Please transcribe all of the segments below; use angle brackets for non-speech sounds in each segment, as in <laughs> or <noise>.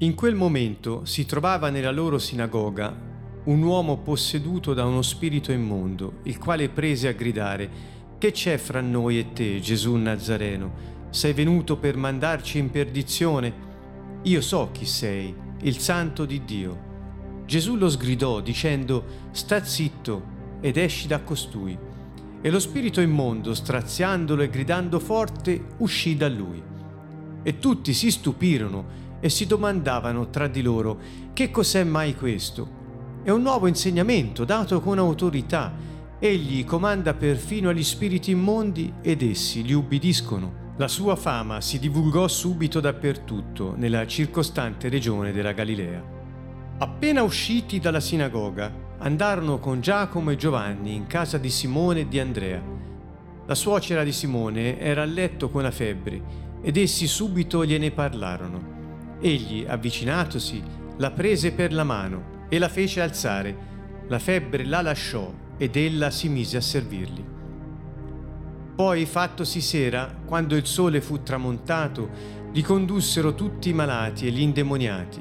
In quel momento si trovava nella loro sinagoga un uomo posseduto da uno spirito immondo, il quale prese a gridare, Che c'è fra noi e te, Gesù Nazareno? Sei venuto per mandarci in perdizione? Io so chi sei, il santo di Dio. Gesù lo sgridò dicendo, Sta zitto ed esci da costui. E lo spirito immondo, straziandolo e gridando forte, uscì da lui. E tutti si stupirono e si domandavano tra di loro che cos'è mai questo. È un nuovo insegnamento dato con autorità. Egli comanda perfino agli spiriti immondi ed essi gli ubbidiscono. La sua fama si divulgò subito dappertutto nella circostante regione della Galilea. Appena usciti dalla sinagoga, andarono con Giacomo e Giovanni in casa di Simone e di Andrea. La suocera di Simone era a letto con la febbre ed essi subito gliene parlarono. Egli, avvicinatosi, la prese per la mano e la fece alzare. La febbre la lasciò ed ella si mise a servirli. Poi, fattosi sera, quando il sole fu tramontato, li condussero tutti i malati e gli indemoniati.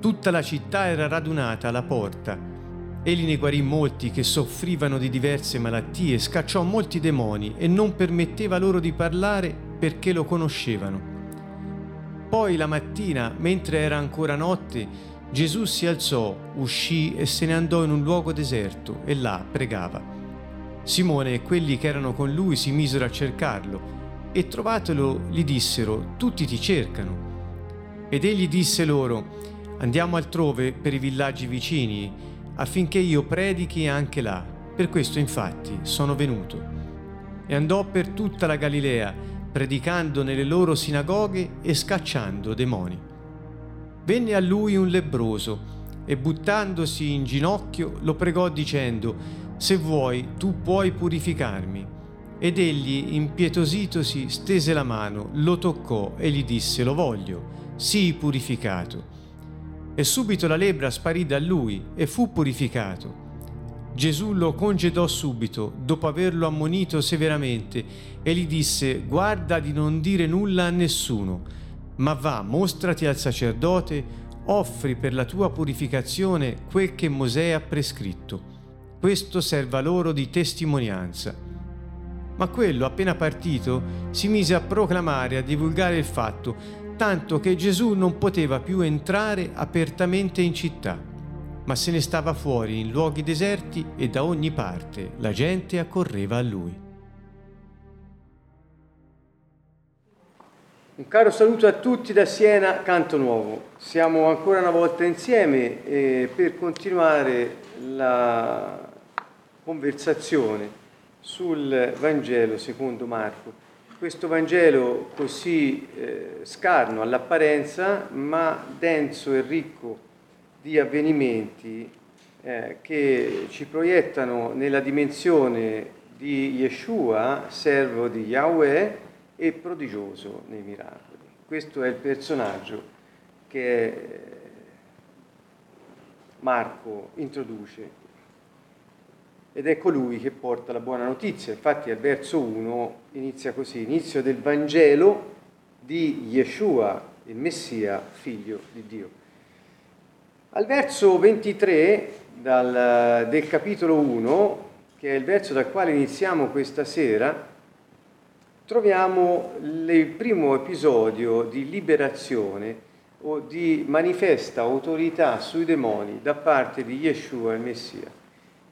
Tutta la città era radunata alla porta. Egli ne guarì molti che soffrivano di diverse malattie, scacciò molti demoni e non permetteva loro di parlare perché lo conoscevano. Poi la mattina, mentre era ancora notte, Gesù si alzò, uscì e se ne andò in un luogo deserto e là pregava. Simone e quelli che erano con lui si misero a cercarlo e trovatelo gli dissero, tutti ti cercano. Ed egli disse loro, andiamo altrove per i villaggi vicini affinché io predichi anche là. Per questo infatti sono venuto. E andò per tutta la Galilea, predicando nelle loro sinagoghe e scacciando demoni. Venne a lui un lebroso e buttandosi in ginocchio lo pregò dicendo, Se vuoi, tu puoi purificarmi. Ed egli, impietositosi, stese la mano, lo toccò e gli disse, Lo voglio, sii purificato. E subito la lebbra sparì da lui e fu purificato. Gesù lo congedò subito, dopo averlo ammonito severamente, e gli disse, guarda di non dire nulla a nessuno, ma va, mostrati al sacerdote, offri per la tua purificazione quel che Mosè ha prescritto. Questo serva loro di testimonianza. Ma quello, appena partito, si mise a proclamare, a divulgare il fatto, tanto che Gesù non poteva più entrare apertamente in città ma se ne stava fuori in luoghi deserti e da ogni parte la gente accorreva a lui. Un caro saluto a tutti da Siena, Canto Nuovo. Siamo ancora una volta insieme eh, per continuare la conversazione sul Vangelo secondo Marco. Questo Vangelo così eh, scarno all'apparenza, ma denso e ricco di avvenimenti eh, che ci proiettano nella dimensione di Yeshua, servo di Yahweh e prodigioso nei miracoli. Questo è il personaggio che Marco introduce ed è colui che porta la buona notizia. Infatti al verso 1 inizia così, inizio del Vangelo di Yeshua, il Messia, figlio di Dio. Al verso 23 dal, del capitolo 1, che è il verso dal quale iniziamo questa sera, troviamo il primo episodio di liberazione o di manifesta autorità sui demoni da parte di Yeshua il Messia.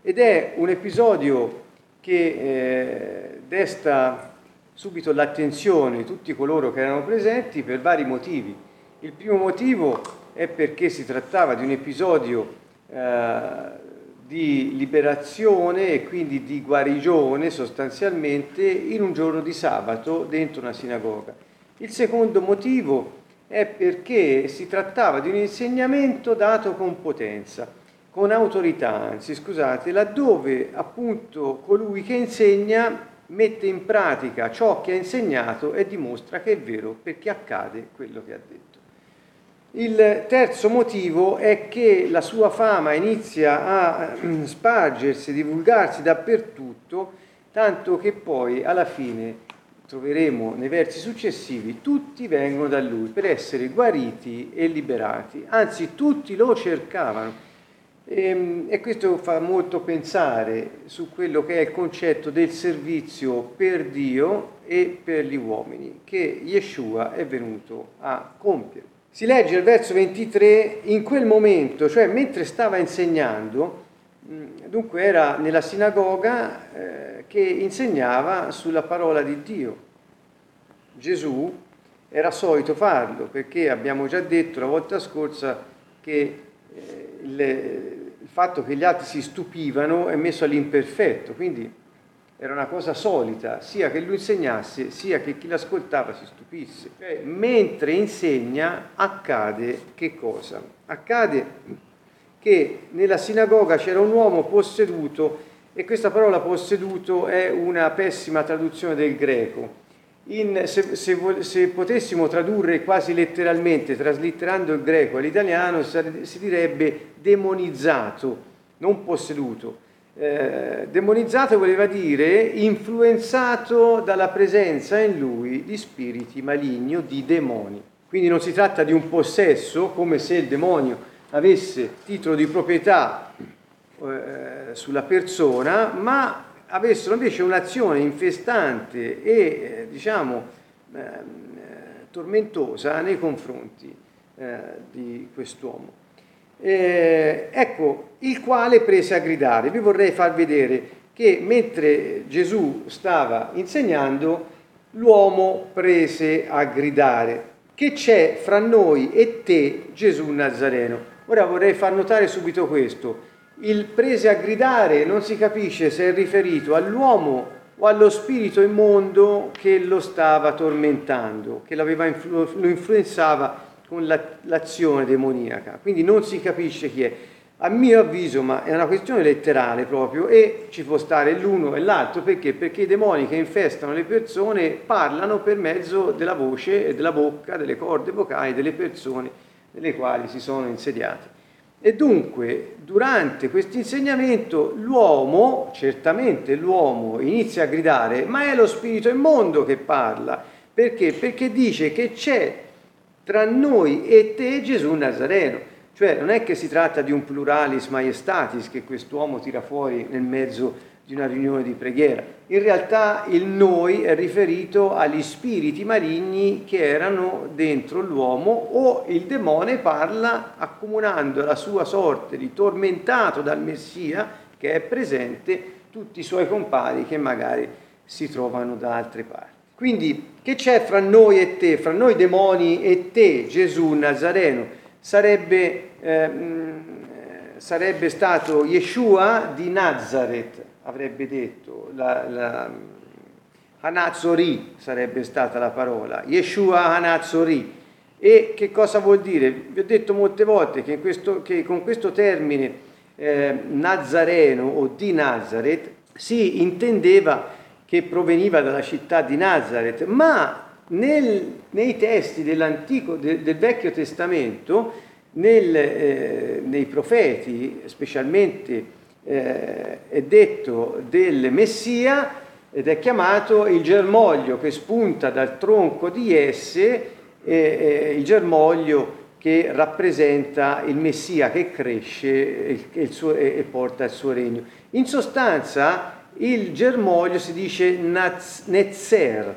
Ed è un episodio che eh, desta subito l'attenzione di tutti coloro che erano presenti per vari motivi. Il primo motivo è perché si trattava di un episodio eh, di liberazione e quindi di guarigione sostanzialmente in un giorno di sabato dentro una sinagoga. Il secondo motivo è perché si trattava di un insegnamento dato con potenza, con autorità, anzi scusate, laddove appunto colui che insegna mette in pratica ciò che ha insegnato e dimostra che è vero perché accade quello che ha detto. Il terzo motivo è che la sua fama inizia a mm, spargersi, divulgarsi dappertutto, tanto che poi alla fine troveremo nei versi successivi, tutti vengono da lui per essere guariti e liberati, anzi tutti lo cercavano. Ehm, e, questo fa molto pensare su quello che è il concetto del servizio per Dio e per gli uomini, che Yeshua è venuto a compiere. Si legge il verso 23, in quel momento, cioè mentre stava insegnando, dunque era nella sinagoga eh, che insegnava sulla parola di Dio. Gesù era solito farlo perché abbiamo già detto la volta scorsa che eh, il, il fatto che gli altri si stupivano è messo all'imperfetto, quindi era una cosa solita, sia che lui insegnasse, sia che chi l'ascoltava si stupisse. Cioè, mentre insegna accade che cosa? Accade che nella sinagoga c'era un uomo posseduto e questa parola posseduto è una pessima traduzione del greco. In, se, se, se, potessimo tradurre quasi letteralmente, traslitterando il greco all'italiano, si direbbe demonizzato, non posseduto. Eh, demonizzato voleva dire influenzato dalla presenza in lui di spiriti maligni o di demoni. Quindi non si tratta di un possesso come se il demonio avesse titolo di proprietà eh, sulla persona, ma avessero invece un'azione infestante e eh, diciamo ehm, eh, tormentosa nei confronti eh, di quest'uomo. Eh, ecco, il quale prese a gridare. Vi vorrei far vedere che mentre Gesù stava insegnando, l'uomo prese a gridare. Che c'è fra noi e te, Gesù Nazareno? Ora vorrei far notare subito questo. Il prese a gridare non si capisce se è riferito all'uomo o allo spirito immondo che lo stava tormentando, che lo influenzava con la, l'azione demoniaca. Quindi non si capisce chi è. A mio avviso, ma è una questione letterale proprio, e ci può stare l'uno e l'altro, perché? Perché i demoni che infestano le persone parlano per mezzo della voce e della bocca, delle corde vocali delle persone nelle quali si sono insediati. E dunque, durante questo insegnamento, l'uomo, certamente l'uomo, inizia a gridare, ma è lo spirito immondo che parla. Perché? Perché dice che c'è tra noi e te Gesù Nazareno. Cioè non è che si tratta di un pluralis maestatis che quest'uomo tira fuori nel mezzo di una riunione di preghiera. In realtà il noi è riferito agli spiriti maligni che erano dentro l'uomo o il demone parla accomunando la sua sorte di tormentato dal Messia che è presente tutti i suoi compari che magari si trovano da altre parti. Quindi che c'è fra noi e te, fra noi demoni e te, Gesù Nazareno? Sarebbe, eh, sarebbe stato Yeshua di Nazareth, avrebbe detto, la, la, Hanazzori sarebbe stata la parola, Yeshua Hanazzori. E che cosa vuol dire? Vi ho detto molte volte che, questo, che con questo termine eh, nazareno o di Nazareth si intendeva che proveniva dalla città di Nazareth, ma nel, nei testi dell'Antico, del, del Vecchio Testamento, nel, eh, nei profeti, specialmente eh, è detto del Messia ed è chiamato il germoglio che spunta dal tronco di esse, eh, il germoglio che rappresenta il Messia che cresce e, il suo, e porta il suo regno. In sostanza il germoglio si dice Netzer,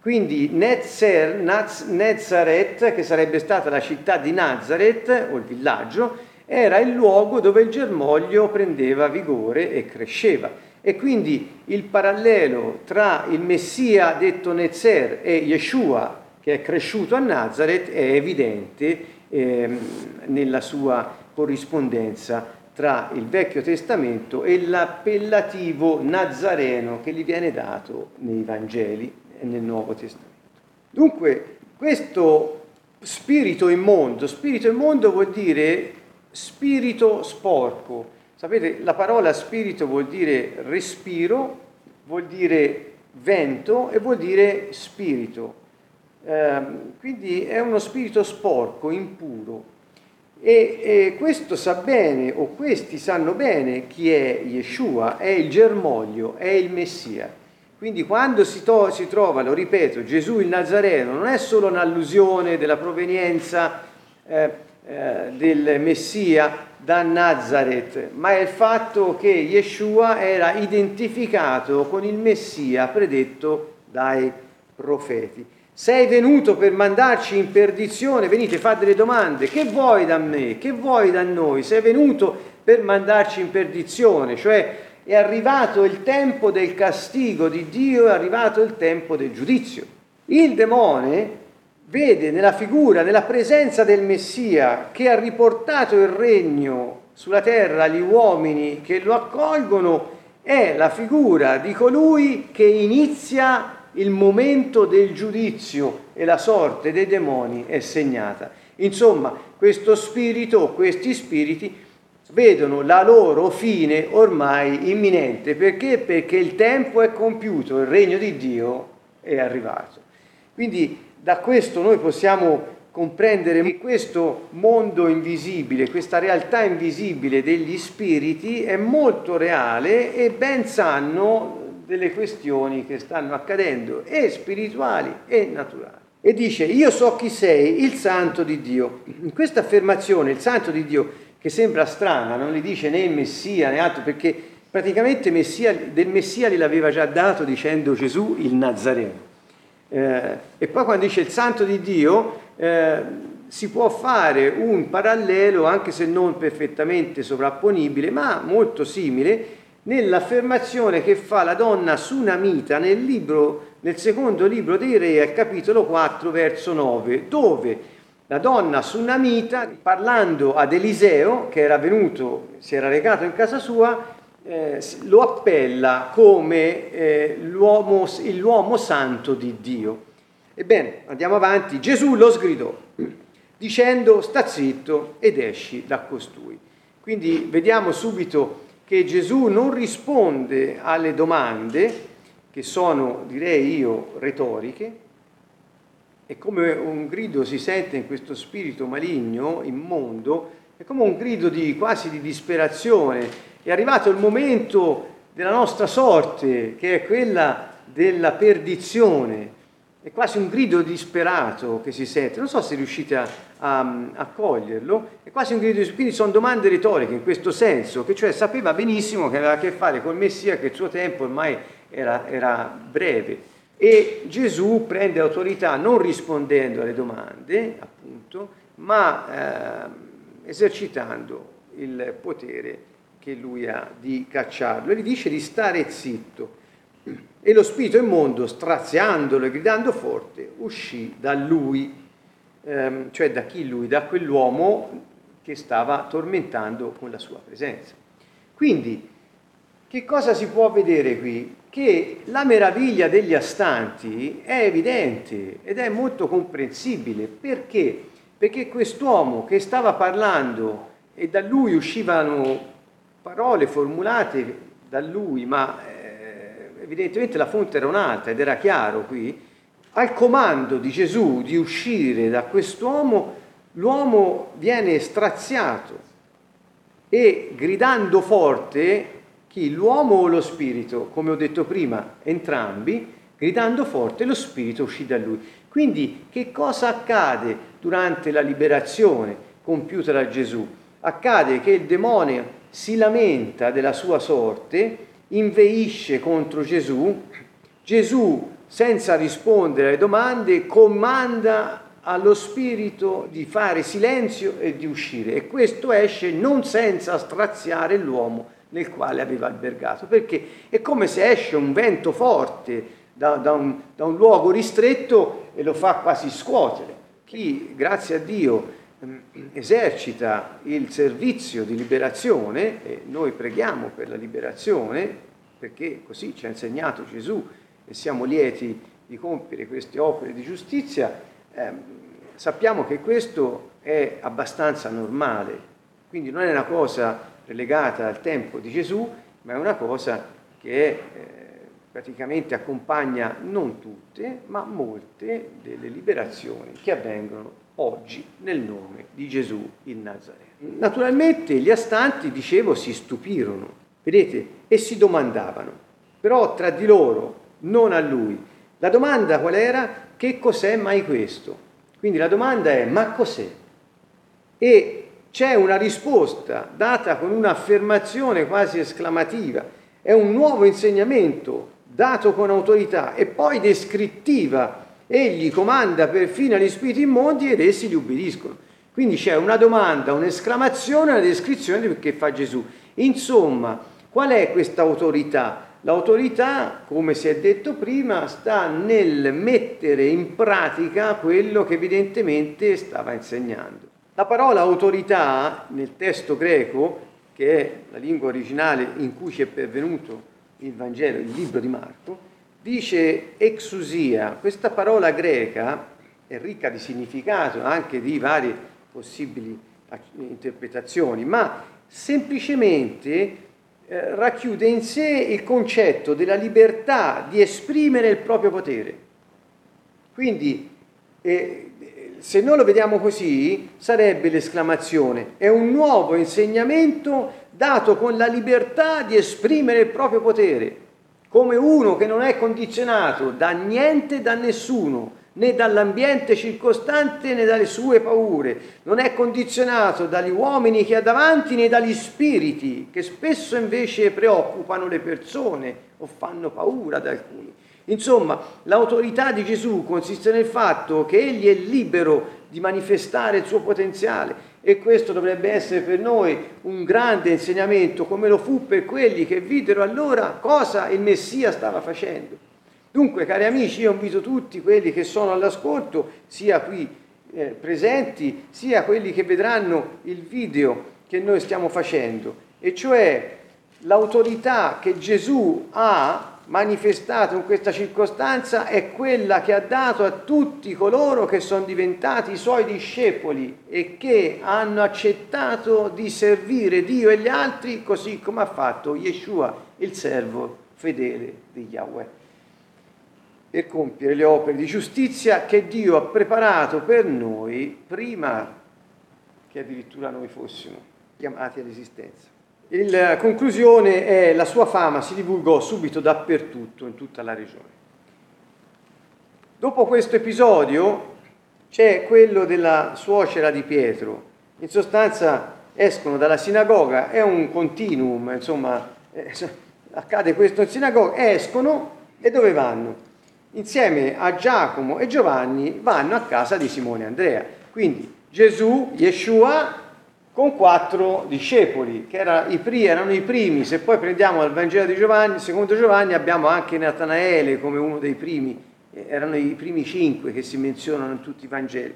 quindi Netzer, Naz, Nazareth, che sarebbe stata la città di Nazareth o il villaggio, era il luogo dove il germoglio prendeva vigore e cresceva. E quindi il parallelo tra il Messia detto Nezer e Yeshua che è cresciuto a Nazareth è evidente ehm, nella sua corrispondenza tra il Vecchio Testamento e l'appellativo nazareno che gli viene dato nei Vangeli e nel Nuovo Testamento. Dunque, questo spirito immondo, spirito immondo vuol dire spirito sporco. Sapete, la parola spirito vuol dire respiro, vuol dire vento e vuol dire spirito. Eh, quindi è uno spirito sporco, impuro. E, e, questo sa bene, o questi sanno bene chi è Yeshua, è il germoglio, è il Messia. Quindi quando si, to- si trova, lo ripeto, Gesù il Nazareno non è solo un'allusione della provenienza eh, eh, del Messia da Nazareth, ma è il fatto che Yeshua era identificato con il Messia predetto dai profeti. Sei venuto per mandarci in perdizione, venite, fate delle domande, che vuoi da me, che vuoi da noi? Sei venuto per mandarci in perdizione, cioè è arrivato il tempo del castigo di Dio, è arrivato il tempo del giudizio. Il demone vede nella figura, nella presenza del Messia che ha riportato il regno sulla terra agli uomini che lo accolgono, è la figura di colui che inizia il momento del giudizio e la sorte dei demoni è segnata. Insomma, questo spirito, questi spiriti, vedono la loro fine ormai imminente. Perché? Perché il tempo è compiuto, il regno di Dio è arrivato. Quindi da questo noi possiamo comprendere che questo mondo invisibile, questa realtà invisibile degli spiriti è molto reale e ben sanno delle questioni che stanno accadendo, e spirituali e naturali. E dice, io so chi sei, il santo di Dio. In questa affermazione, il santo di Dio, che sembra strana, non gli dice né Messia né altro, perché praticamente Messia, del Messia gliel'aveva già dato dicendo Gesù il Nazareno. Eh, e poi quando dice il santo di Dio, eh, si può fare un parallelo, anche se non perfettamente sovrapponibile, ma molto simile, nell'affermazione che fa la donna Sunamita nel, libro, nel secondo libro dei Re, al capitolo 4, verso 9, dove la donna Sunamita, parlando ad Eliseo, che era venuto, si era recato in casa sua, eh, lo appella come eh, l'uomo, l'uomo santo di Dio. Ebbene, andiamo avanti. Gesù lo sgridò dicendo sta zitto ed esci da costui. Quindi vediamo subito che Gesù non risponde alle domande che sono, direi io, retoriche, e come un grido si sente in questo spirito maligno, immondo, è come un grido di, quasi di disperazione. È arrivato il momento della nostra sorte, che è quella della perdizione. È quasi un grido disperato che si sente, non so se riuscite a, a, a coglierlo, è quasi un grido quindi sono domande retoriche in questo senso, che cioè sapeva benissimo che aveva a che fare col Messia, che il suo tempo ormai era, era breve. E Gesù prende autorità non rispondendo alle domande, appunto, ma eh, esercitando il potere che lui ha di cacciarlo. E gli dice di stare zitto e lo spirito immondo, straziandolo e gridando forte, uscì da lui, ehm, cioè da chi lui? Da quell'uomo che stava tormentando con la sua presenza. Quindi, che cosa si può vedere qui? Che la meraviglia degli astanti è evidente ed è molto comprensibile. Perché? Perché quest'uomo che stava parlando e da lui uscivano parole formulate da lui, ma evidentemente la fonte era un'altra ed era chiaro qui, al comando di Gesù di uscire da quest'uomo, l'uomo viene straziato e gridando forte, chi? L'uomo o lo spirito? Come ho detto prima, entrambi, gridando forte lo spirito uscì da lui. Quindi che cosa accade durante la liberazione compiuta da Gesù? Accade che il demone si lamenta della sua sorte, inveisce contro Gesù, Gesù senza rispondere alle domande comanda allo spirito di fare silenzio e di uscire. E questo esce non senza straziare l'uomo nel quale aveva albergato, perché? È come se esce un vento forte da, da, un, da un luogo ristretto e lo fa quasi scuotere. Chi, grazie a Dio, esercita il servizio di liberazione, e noi preghiamo per la liberazione, perché così ci ha insegnato Gesù e siamo lieti di compiere queste opere di giustizia, eh, sappiamo che questo è abbastanza normale, quindi non è una cosa relegata al tempo di Gesù, ma è una cosa che eh, praticamente accompagna non tutte, ma molte delle liberazioni che avvengono oggi nel nome di Gesù il Nazareno. Naturalmente gli astanti, dicevo, si stupirono, vedete, e si domandavano, però tra di loro non a lui. La domanda qual era? Che cos'è mai questo? Quindi la domanda è ma cos'è? E c'è una risposta data con un'affermazione quasi esclamativa, è un nuovo insegnamento dato con autorità e poi descrittiva. Egli comanda perfino agli spiriti immondi ed essi gli ubbidiscono. Quindi c'è una domanda, un'esclamazione, una descrizione che fa Gesù. Insomma, qual è questa autorità? L'autorità, come si è detto prima, sta nel mettere in pratica quello che evidentemente stava insegnando. La parola autorità nel testo greco, che è la lingua originale in cui ci è pervenuto il Vangelo, il libro di Marco, dice exusia. Questa parola greca è ricca di significato, anche di varie possibili interpretazioni, ma semplicemente eh, racchiude in sé il concetto della libertà di esprimere il proprio potere. Quindi, eh, se noi lo vediamo così, sarebbe l'esclamazione, è un nuovo insegnamento dato con la libertà di esprimere il proprio potere, come uno che non è condizionato da niente, da nessuno, né dall'ambiente circostante né dalle sue paure, non è condizionato dagli uomini che ha davanti né dagli spiriti che spesso invece preoccupano le persone o fanno paura ad alcuni. Insomma, l'autorità di Gesù consiste nel fatto che egli è libero di manifestare il suo potenziale e questo dovrebbe essere per noi un grande insegnamento come lo fu per quelli che videro allora cosa il Messia stava facendo. Dunque, cari amici, io invito tutti quelli che sono all'ascolto, sia qui eh, presenti, sia quelli che vedranno il video che noi stiamo facendo, e cioè l'autorità che Gesù ha manifestato in questa circostanza è quella che ha dato a tutti coloro che sono diventati i suoi discepoli e che hanno accettato di servire Dio e gli altri così come ha fatto Yeshua, il servo fedele di Yahweh per compiere le opere di giustizia che Dio ha preparato per noi prima che addirittura noi fossimo chiamati all'esistenza. La conclusione è la sua fama si divulgò subito dappertutto, in tutta la regione. Dopo questo episodio c'è quello della suocera di Pietro. In sostanza escono dalla sinagoga, è un continuum, insomma, eh, <laughs> accade questo in sinagoga, escono e dove vanno? insieme a Giacomo e Giovanni vanno a casa di Simone e Andrea. Quindi Gesù, Yeshua, con quattro discepoli, che erano i primi. Se poi prendiamo il Vangelo di Giovanni, secondo Giovanni, abbiamo anche Natanaele come uno dei primi, eh, erano i primi cinque che si menzionano in tutti i Vangeli.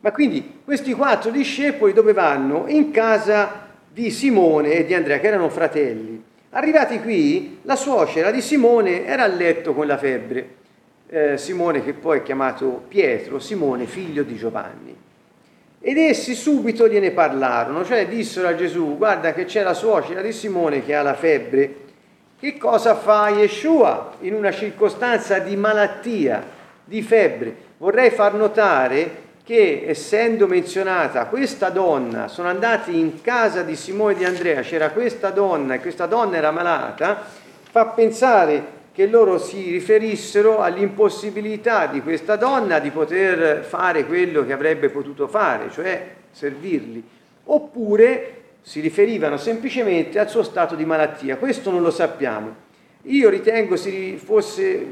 Ma quindi questi quattro discepoli dove vanno? In casa di Simone e di Andrea, che erano fratelli. Arrivati qui, la suocera di Simone era a letto con la febbre eh, Simone che poi è chiamato Pietro, Simone figlio di Giovanni. Ed essi subito gliene parlarono, cioè dissero a Gesù, guarda che c'è la suocera di Simone che ha la febbre, che cosa fa Yeshua in una circostanza di malattia, di febbre? Vorrei far notare che essendo menzionata questa donna, sono andati in casa di Simone di Andrea, c'era questa donna e questa donna era malata, fa pensare che loro si riferissero all'impossibilità di questa donna di poter fare quello che avrebbe potuto fare, cioè servirli, oppure si riferivano semplicemente al suo stato di malattia. Questo non lo sappiamo. Io ritengo si fosse,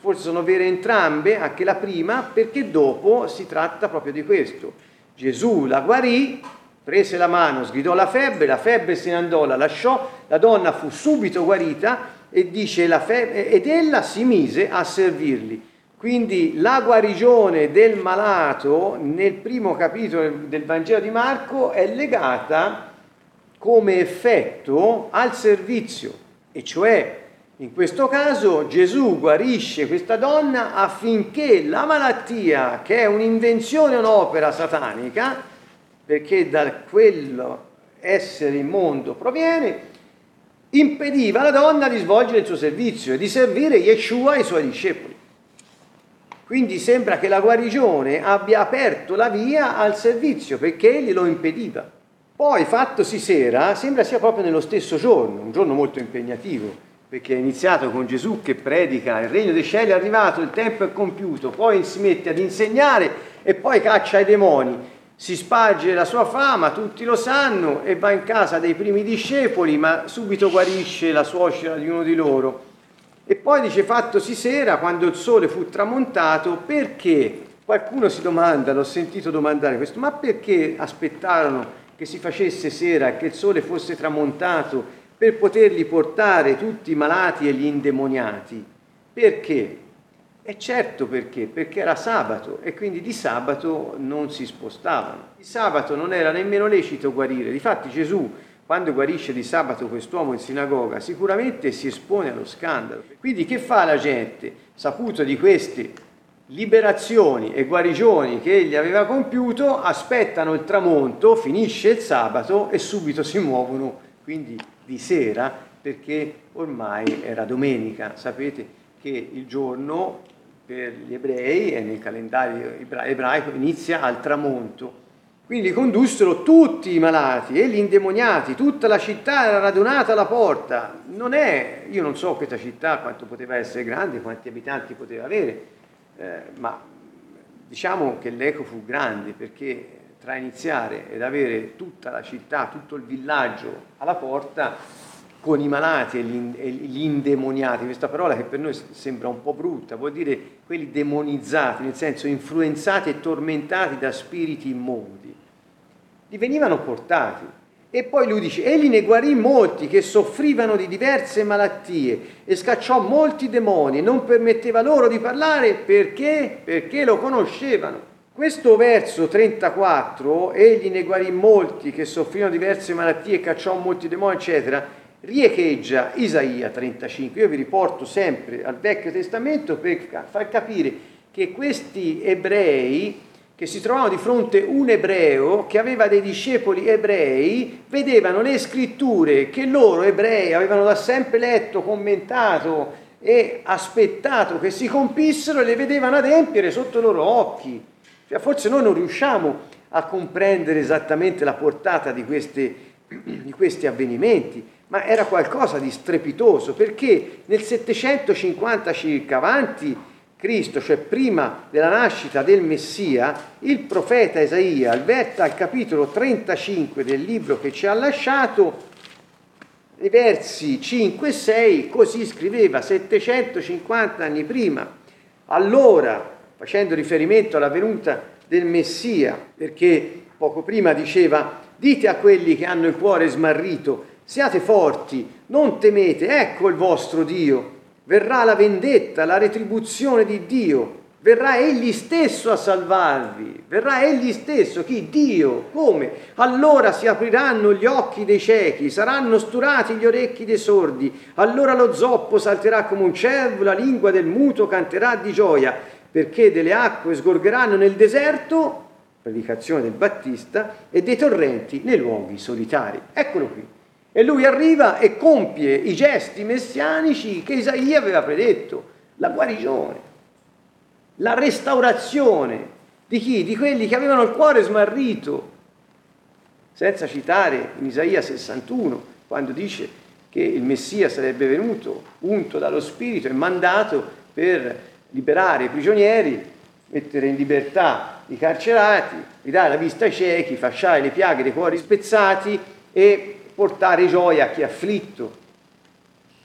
forse sono vere entrambe, anche la prima, perché dopo si tratta proprio di questo. Gesù la guarì, prese la mano, sgridò la febbre, la febbre se ne andò, la lasciò, la donna fu subito guarita e dice la febbre, ed ella si mise a servirli. Quindi la guarigione del malato nel primo capitolo del Vangelo di Marco è legata come effetto al servizio, e cioè in questo caso Gesù guarisce questa donna affinché la malattia, che è un'invenzione, un'opera satanica, perché da quello essere immondo proviene, impediva alla donna di svolgere il suo servizio e di servire Yeshua e i suoi discepoli. Quindi sembra che la guarigione abbia aperto la via al servizio perché glielo impediva. Poi, fattosi sera, sembra sia proprio nello stesso giorno, un giorno molto impegnativo, perché è iniziato con Gesù che predica il regno dei cieli è arrivato, il tempo è compiuto, poi si mette ad insegnare e poi caccia i demoni, si sparge la sua fama, tutti lo sanno e va in casa dei primi discepoli, ma subito guarisce la suocera di uno di loro. E poi dice fattosi sera, quando il sole fu tramontato, perché? Qualcuno si domanda, l'ho sentito domandare questo, ma perché aspettarono che si facesse sera e che il sole fosse tramontato per poterli portare tutti i malati e gli indemoniati. Perché? E certo perché, perché era sabato e quindi di sabato non si spostavano. Di sabato non era nemmeno lecito guarire. Difatti Gesù, quando guarisce di sabato quest'uomo in sinagoga, sicuramente si espone allo scandalo. Quindi che fa la gente, saputo di queste liberazioni e guarigioni che egli aveva compiuto, aspettano il tramonto, finisce il sabato e subito si muovono, quindi di sera perché ormai era domenica. Sapete che il giorno per gli ebrei e nel calendario ebraico inizia al tramonto. Quindi condussero tutti i malati e gli indemoniati, tutta la città era radunata alla porta. Non è, io non so questa città quanto poteva essere grande, quanti abitanti poteva avere, eh, ma diciamo che l'eco fu grande perché tra iniziare ed avere tutta la città, tutto il villaggio alla porta con i malati e gli, indemoniati, questa parola che per noi sembra un po' brutta, vuol dire quelli demonizzati, nel senso influenzati e tormentati da spiriti immondi, li venivano portati. E poi lui dice, egli ne guarì molti che soffrivano di diverse malattie e scacciò molti demoni e non permetteva loro di parlare perché? Perché lo conoscevano. Questo verso 34, egli ne guarì molti che soffrivano diverse malattie, cacciò molti demoni, eccetera, riecheggia Isaia 35. Io vi riporto sempre al Vecchio Testamento per far capire che questi ebrei che si trovavano di fronte un ebreo che aveva dei discepoli ebrei, vedevano le scritture che loro ebrei avevano da sempre letto, commentato e aspettato che si compissero e le vedevano adempiere sotto i loro occhi. Cioè, forse noi non riusciamo a comprendere esattamente la portata di, queste, di questi avvenimenti, ma era qualcosa di strepitoso perché nel 750 circa avanti Cristo, cioè prima della nascita del Messia, il profeta Isaia, al capitolo 35 del libro che ci ha lasciato, i versi 5 e 6, così scriveva 750 anni prima. Allora facendo riferimento alla venuta del Messia, perché poco prima diceva, dite a quelli che hanno il cuore smarrito, siate forti, non temete, ecco il vostro Dio, verrà la vendetta, la retribuzione di Dio, verrà egli stesso a salvarvi, verrà egli stesso, chi? Dio, come? Allora si apriranno gli occhi dei ciechi, saranno sturati gli orecchi dei sordi, allora lo zoppo salterà come un cervo, la lingua del muto canterà di gioia, perché delle acque sgorgeranno nel deserto, predicazione del Battista, e dei torrenti nei luoghi solitari. Eccolo qui. E lui arriva e compie i gesti messianici che Isaia aveva predetto, la guarigione, la restaurazione di chi? Di quelli che avevano il cuore smarrito, senza citare in Isaia 61, quando dice che il Messia sarebbe venuto unto dallo Spirito e mandato per liberare i prigionieri, mettere in libertà i carcerati, ridare la vista ai ciechi, fasciare le piaghe dei cuori spezzati e portare gioia a chi è afflitto.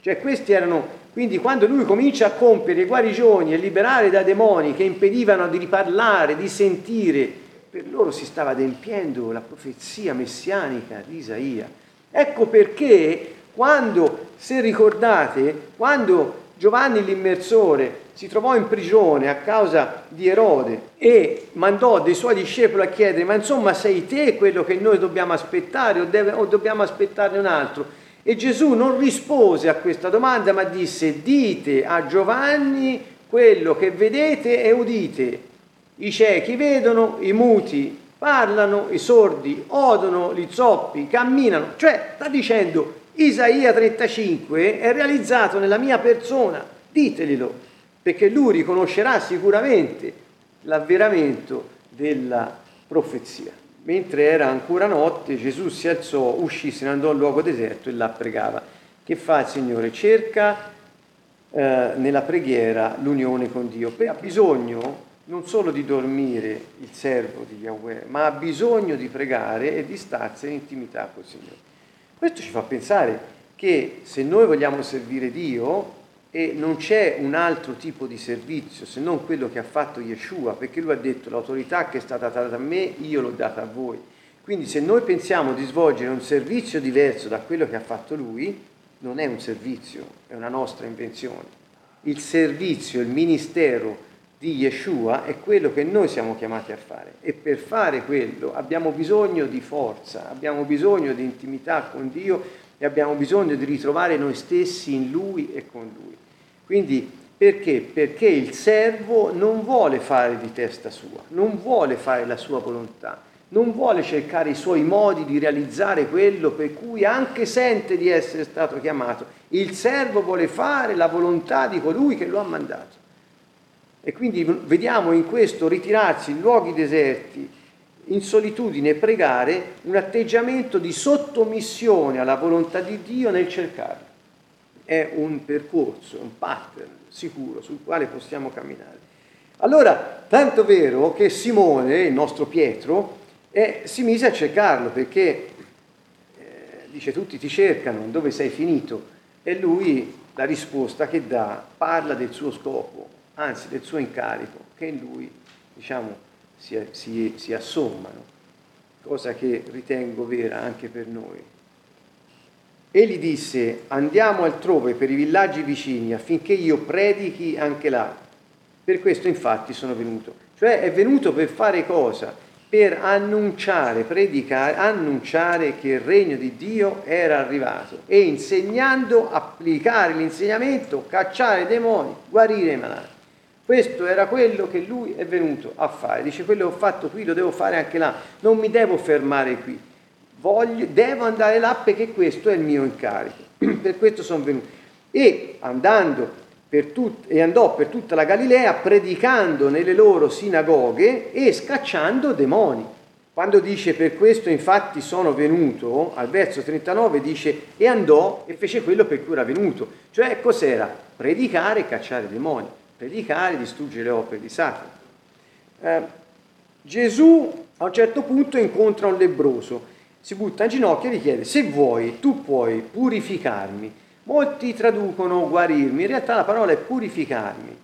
Cioè questi erano, quindi quando lui comincia a compiere guarigioni e liberare da demoni che impedivano di riparlare, di sentire, per loro si stava adempiendo la profezia messianica di Isaia. Ecco perché quando, se ricordate, quando Giovanni l'immersore si trovò in prigione a causa di Erode e mandò dei suoi discepoli a chiedere ma insomma sei te quello che noi dobbiamo aspettare o, deve, o dobbiamo aspettarne un altro? E Gesù non rispose a questa domanda ma disse dite a Giovanni quello che vedete e udite. I ciechi vedono, i muti parlano, i sordi odono, gli zoppi camminano. Cioè sta dicendo Isaia 35 è realizzato nella mia persona, diteglielo, perché lui riconoscerà sicuramente l'avveramento della profezia. Mentre era ancora notte, Gesù si alzò, uscì, se ne andò al luogo deserto e là pregava. Che fa il Signore? Cerca eh, nella preghiera l'unione con Dio. Ha bisogno non solo di dormire il servo di Yahweh, ma ha bisogno di pregare e di starsene in intimità col Signore. Questo ci fa pensare che se noi vogliamo servire Dio e non c'è un altro tipo di servizio se non quello che ha fatto Yeshua, perché lui ha detto l'autorità che è stata data a me, io l'ho data a voi. Quindi se noi pensiamo di svolgere un servizio diverso da quello che ha fatto lui, non è un servizio, è una nostra invenzione. Il servizio, il ministero di Yeshua è quello che noi siamo chiamati a fare e per fare quello abbiamo bisogno di forza, abbiamo bisogno di intimità con Dio e abbiamo bisogno di ritrovare noi stessi in Lui e con Lui. Quindi perché? Perché il servo non vuole fare di testa sua, non vuole fare la sua volontà, non vuole cercare i suoi modi di realizzare quello per cui anche sente di essere stato chiamato. Il servo vuole fare la volontà di colui che lo ha mandato. E quindi vediamo in questo ritirarsi in luoghi deserti, in solitudine, pregare, un atteggiamento di sottomissione alla volontà di Dio nel cercarlo. È un percorso, un pattern sicuro sul quale possiamo camminare. Allora, tanto vero che Simone, il nostro Pietro, eh, si mise a cercarlo perché eh, dice tutti ti cercano, dove sei finito? E lui la risposta che dà parla del suo scopo, anzi del suo incarico, che in lui diciamo, si, si, si assommano, cosa che ritengo vera anche per noi. Egli disse, andiamo altrove per i villaggi vicini affinché io predichi anche là. Per questo infatti sono venuto. Cioè è venuto per fare cosa? Per annunciare, predicare, annunciare che il regno di Dio era arrivato e insegnando, applicare l'insegnamento, cacciare i demoni, guarire i malati. Questo era quello che lui è venuto a fare. Dice, quello che ho fatto qui lo devo fare anche là, non mi devo fermare qui. Voglio, devo andare là perché questo è il mio incarico. <clears throat> per questo sono venuto. E andando tut- e andò per tutta la Galilea predicando nelle loro sinagoghe e scacciando demoni. Quando dice per questo infatti sono venuto, al verso 39 dice e andò e fece quello per cui era venuto. Cioè cos'era? Predicare e cacciare demoni predicare, distruggere le opere di Satana. Eh, Gesù a un certo punto incontra un lebroso, si butta in ginocchio e gli chiede se vuoi, tu puoi purificarmi. Molti traducono guarirmi, in realtà la parola è purificarmi.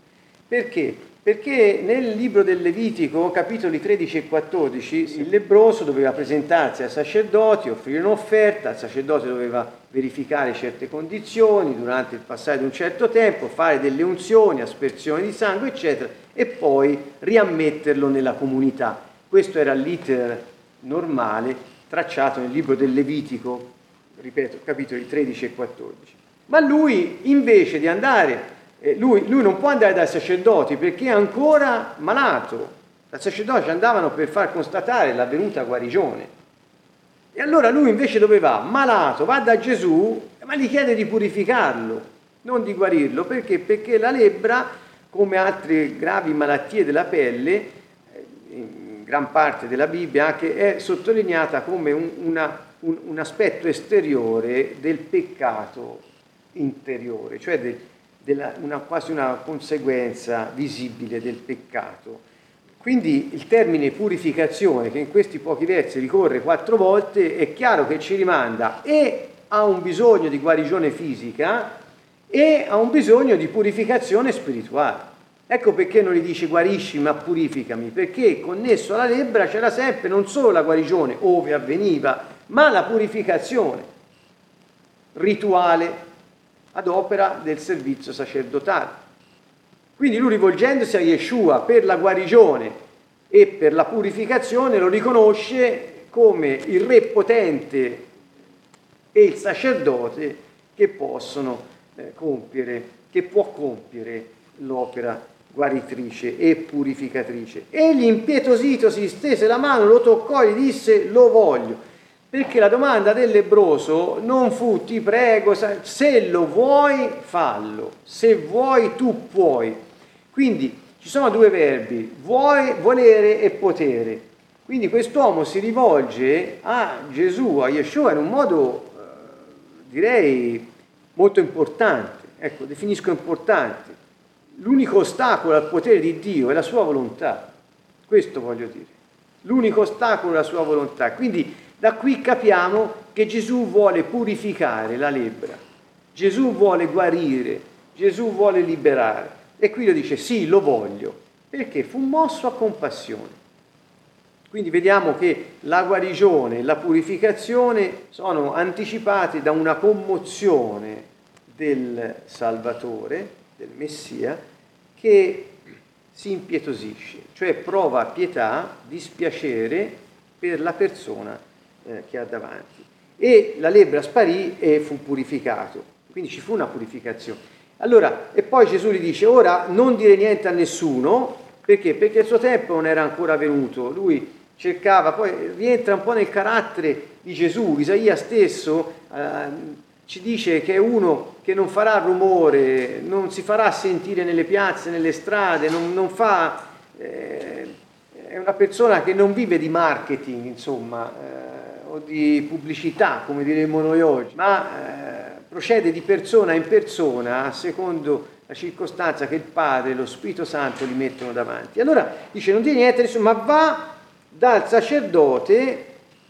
Perché? Perché nel libro del Levitico, capitoli 13 e 14, il lebroso doveva presentarsi ai sacerdoti, offrire un'offerta, il sacerdote doveva verificare certe condizioni durante il passaggio di un certo tempo, fare delle unzioni, aspersioni di sangue, eccetera, e poi riammetterlo nella comunità. Questo era l'iter normale tracciato nel libro del Levitico, ripeto, capitoli 13 e 14. Ma lui, invece di andare lui, lui, non può andare dai sacerdoti perché è ancora malato. Dai sacerdoti andavano per far constatare l'avvenuta guarigione. E allora lui invece dove va? Malato, va da Gesù, ma gli chiede di purificarlo, non di guarirlo. Perché? Perché la lebbra, come altre gravi malattie della pelle, eh, in gran parte della Bibbia, anche è sottolineata come un, una, un, un aspetto esteriore del peccato interiore, cioè del, della, una, quasi una conseguenza visibile del peccato. Quindi il termine purificazione, che in questi pochi versi ricorre quattro volte, è chiaro che ci rimanda e a un bisogno di guarigione fisica e a un bisogno di purificazione spirituale. Ecco perché non gli dice guarisci ma purificami, perché connesso alla lebbra c'era sempre non solo la guarigione, ove avveniva, ma la purificazione rituale, ad opera del servizio sacerdotale. Quindi lui rivolgendosi a Yeshua per la guarigione e per la purificazione lo riconosce come il re potente e il sacerdote che possono eh, compiere, che può compiere l'opera guaritrice e purificatrice. Egli impietosito si stese la mano, lo toccò e gli disse lo voglio. Perché la domanda del lebroso non fu ti prego, se lo vuoi fallo, se vuoi tu puoi. Quindi ci sono due verbi, vuoi, volere e potere. Quindi quest'uomo si rivolge a Gesù, a Yeshua, in un modo, eh, direi, molto importante, ecco, definisco importante. L'unico ostacolo al potere di Dio è la sua volontà, questo voglio dire. L'unico ostacolo è la sua volontà. Quindi da qui capiamo che Gesù vuole purificare la lebbra, Gesù vuole guarire, Gesù vuole liberare. E qui lo dice, sì, lo voglio, perché fu mosso a compassione. Quindi vediamo che la guarigione e la purificazione sono anticipate da una commozione del Salvatore, del Messia, che si impietosisce, cioè prova pietà, dispiacere per la persona eh, che ha davanti. E la lebbra sparì e fu purificato, quindi ci fu una purificazione. Allora, e poi Gesù gli dice, ora non dire niente a nessuno, perché? Perché il suo tempo non era ancora venuto, lui cercava, poi rientra un po' nel carattere di Gesù, Isaia stesso eh, ci dice che è uno che non farà rumore, non si farà sentire nelle piazze, nelle strade, non, non fa, eh, è una persona che non vive di marketing, insomma, eh, di pubblicità, come diremmo noi oggi, ma eh, procede di persona in persona secondo la circostanza che il Padre e lo Spirito Santo gli mettono davanti. Allora dice, non dire niente, ma va dal sacerdote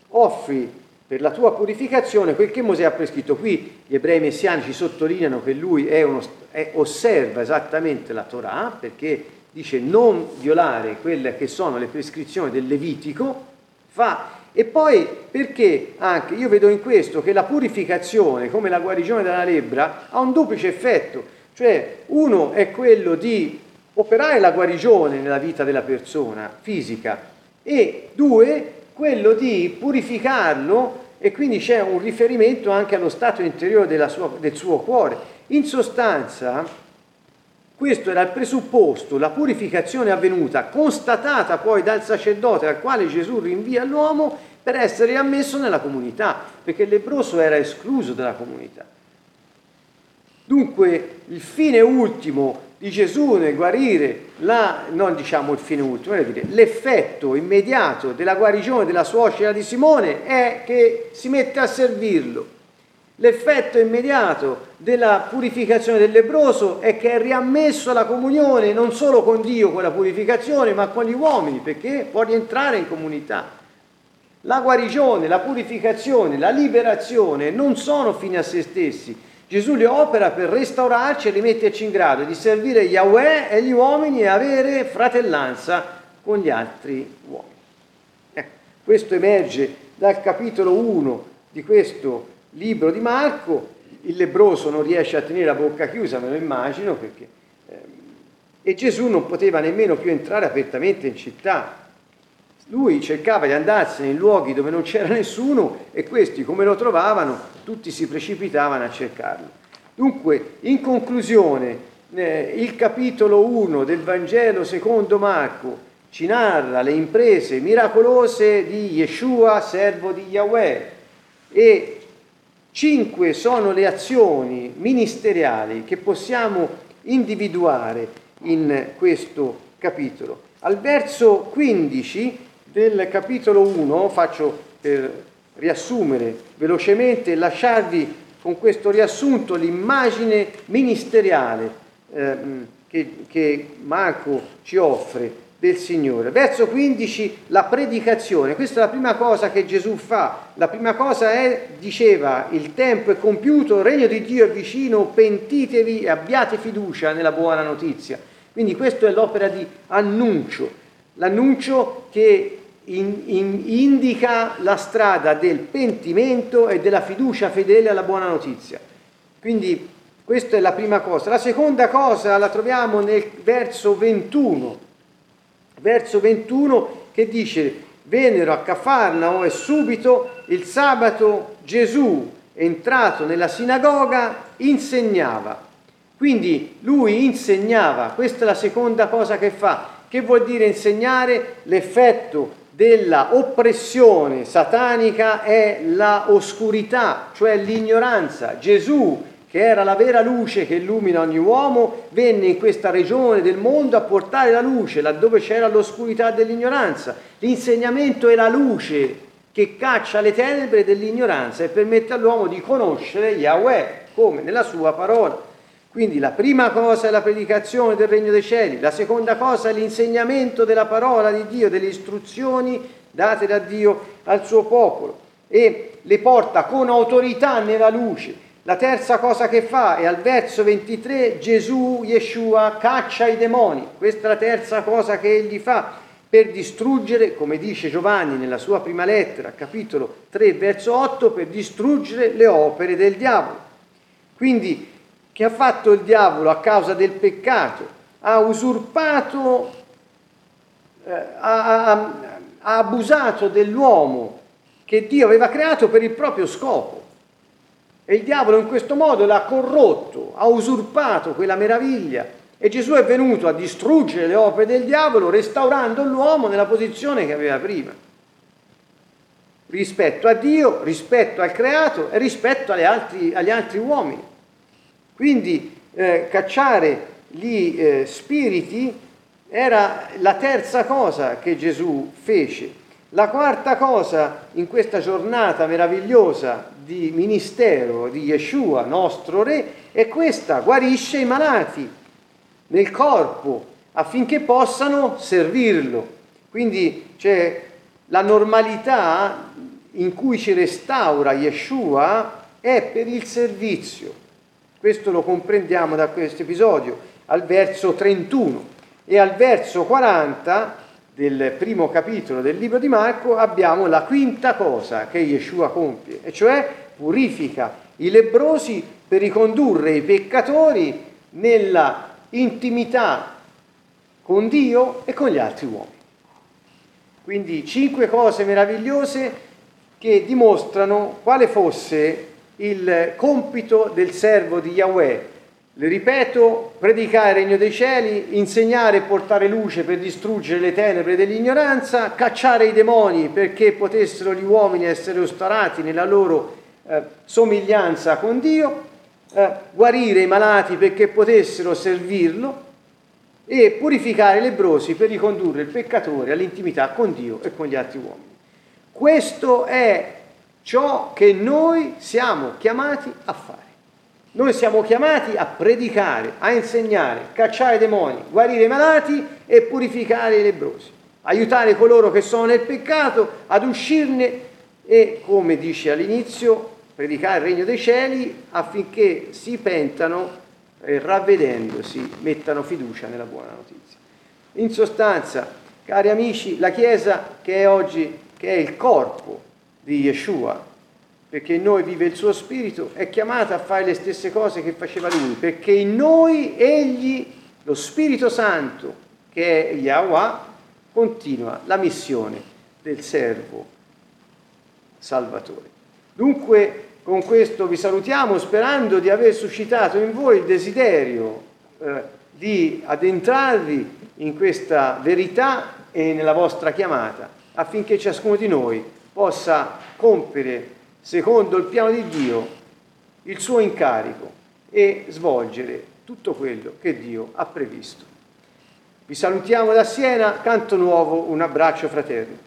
offri per la tua purificazione quel che Mosè ha prescritto. Qui gli ebrei messianici sottolineano che lui è uno, è, osserva esattamente la Torah perché dice non violare quelle che sono le prescrizioni del Levitico, fa e poi perché anche io vedo in questo che la purificazione, come la guarigione dalla lebbra, ha un duplice effetto, cioè uno è quello di operare la guarigione nella vita della persona fisica, e due, quello di purificarlo e quindi c'è un riferimento anche allo stato interiore sua, del suo cuore. In sostanza, questo era il presupposto, la purificazione avvenuta, constatata poi dal sacerdote al quale Gesù rinvia l'uomo per essere ammesso nella comunità, perché il lebroso era escluso dalla comunità. Dunque il fine ultimo di Gesù nel guarire, la, non diciamo il fine ultimo, dire, l'effetto immediato della guarigione della suocera di Simone è che si mette a servirlo. L'effetto immediato della purificazione del lebroso è che è riammesso alla comunione non solo con Dio, con la purificazione, ma con gli uomini, perché può rientrare in comunità. La guarigione, la purificazione, la liberazione non sono fini a se stessi, Gesù li opera per restaurarci e rimetterci in grado di servire Yahweh e gli uomini e avere fratellanza con gli altri uomini. Ecco, questo emerge dal capitolo 1 di questo libro di Marco. Il lebroso non riesce a tenere la bocca chiusa, me lo immagino, perché, eh, e Gesù non poteva nemmeno più entrare apertamente in città. Lui cercava di andarsene in luoghi dove non c'era nessuno e questi come lo trovavano tutti si precipitavano a cercarlo. Dunque, in conclusione, eh, il capitolo 1 del Vangelo secondo Marco ci narra le imprese miracolose di Yeshua, servo di Yahweh, e cinque sono le azioni ministeriali che possiamo individuare in questo capitolo. Al verso 15 del capitolo 1, faccio per riassumere velocemente e lasciarvi con questo riassunto l'immagine ministeriale eh, che, che Marco ci offre del Signore. Verso 15 la predicazione, questa è la prima cosa che Gesù fa. La prima cosa è, diceva, il tempo è compiuto, il regno di Dio è vicino, pentitevi e abbiate fiducia nella buona notizia. Quindi questa è l'opera di annuncio, l'annuncio che in, in, indica la strada del pentimento e della fiducia fedele alla buona notizia. Quindi questa è la prima cosa. La seconda cosa la troviamo nel verso 21, verso 21 che dice vennero a Cafarnao e subito il sabato Gesù entrato nella sinagoga insegnava. Quindi lui insegnava, questa è la seconda cosa che fa. Che vuol dire insegnare? L'effetto della oppressione satanica è la oscurità, cioè l'ignoranza. Gesù, che era la vera luce che illumina ogni uomo, venne in questa regione del mondo a portare la luce laddove c'era l'oscurità dell'ignoranza. L'insegnamento è la luce che caccia le tenebre dell'ignoranza e permette all'uomo di conoscere Yahweh, come? Nella sua parola. Quindi la prima cosa è la predicazione del regno dei cieli, la seconda cosa è l'insegnamento della parola di Dio, delle istruzioni date da Dio al suo popolo e le porta con autorità nella luce. La terza cosa che fa è al verso 23 Gesù, Yeshua, caccia i demoni. Questa è la terza cosa che egli fa per distruggere, come dice Giovanni nella sua prima lettera, capitolo 3, verso 8, per distruggere le opere del diavolo. Quindi che ha fatto il diavolo a causa del peccato? Ha usurpato, eh, ha, ha, ha abusato dell'uomo che Dio aveva creato per il proprio scopo. E il diavolo in questo modo l'ha corrotto, ha usurpato quella meraviglia. E Gesù è venuto a distruggere le opere del diavolo restaurando l'uomo nella posizione che aveva prima. Rispetto a Dio, rispetto al creato e rispetto altri, agli altri uomini. Quindi eh, cacciare gli eh, spiriti era la terza cosa che Gesù fece. La quarta cosa in questa giornata meravigliosa di ministero di Yeshua, nostro Re, è questa, guarisce i malati nel corpo affinché possano servirlo. Quindi c'è la normalità in cui ci restaura Yeshua è per il servizio. Questo lo comprendiamo da questo episodio, al verso 31 e al verso 40 del primo capitolo del libro di Marco abbiamo la quinta cosa che Yeshua compie, e cioè purifica i lebrosi per ricondurre i peccatori nella intimità con Dio e con gli altri uomini. Quindi cinque cose meravigliose che dimostrano quale fosse il compito del servo di Yahweh. Le ripeto, predicare il regno dei cieli, insegnare e portare luce per distruggere le tenebre dell'ignoranza, cacciare i demoni perché potessero gli uomini essere ostarati nella loro eh, somiglianza con Dio, eh, guarire i malati perché potessero servirlo e purificare i lebrosi per ricondurre il peccatore all'intimità con Dio e con gli altri uomini. Questo è ciò che noi siamo chiamati a fare. Noi siamo chiamati a predicare, a insegnare, cacciare demoni, guarire i malati e purificare i lebrosi, aiutare coloro che sono nel peccato ad uscirne e, come dice all'inizio, predicare il regno dei cieli affinché si pentano e ravvedendosi mettano fiducia nella buona notizia. In sostanza, cari amici, la Chiesa che è oggi, che è il corpo di Yeshua, perché in noi vive il suo spirito, è chiamata a fare le stesse cose che faceva lui, perché in noi egli, lo Spirito Santo, che è Yahweh, continua la missione del servo Salvatore. Dunque, con questo vi salutiamo sperando di aver suscitato in voi il desiderio eh, di addentrarvi in questa verità e nella vostra chiamata, affinché ciascuno di noi possa compiere, secondo il piano di Dio, il suo incarico e svolgere tutto quello che Dio ha previsto. Vi salutiamo da Siena, canto nuovo, un abbraccio fraterno.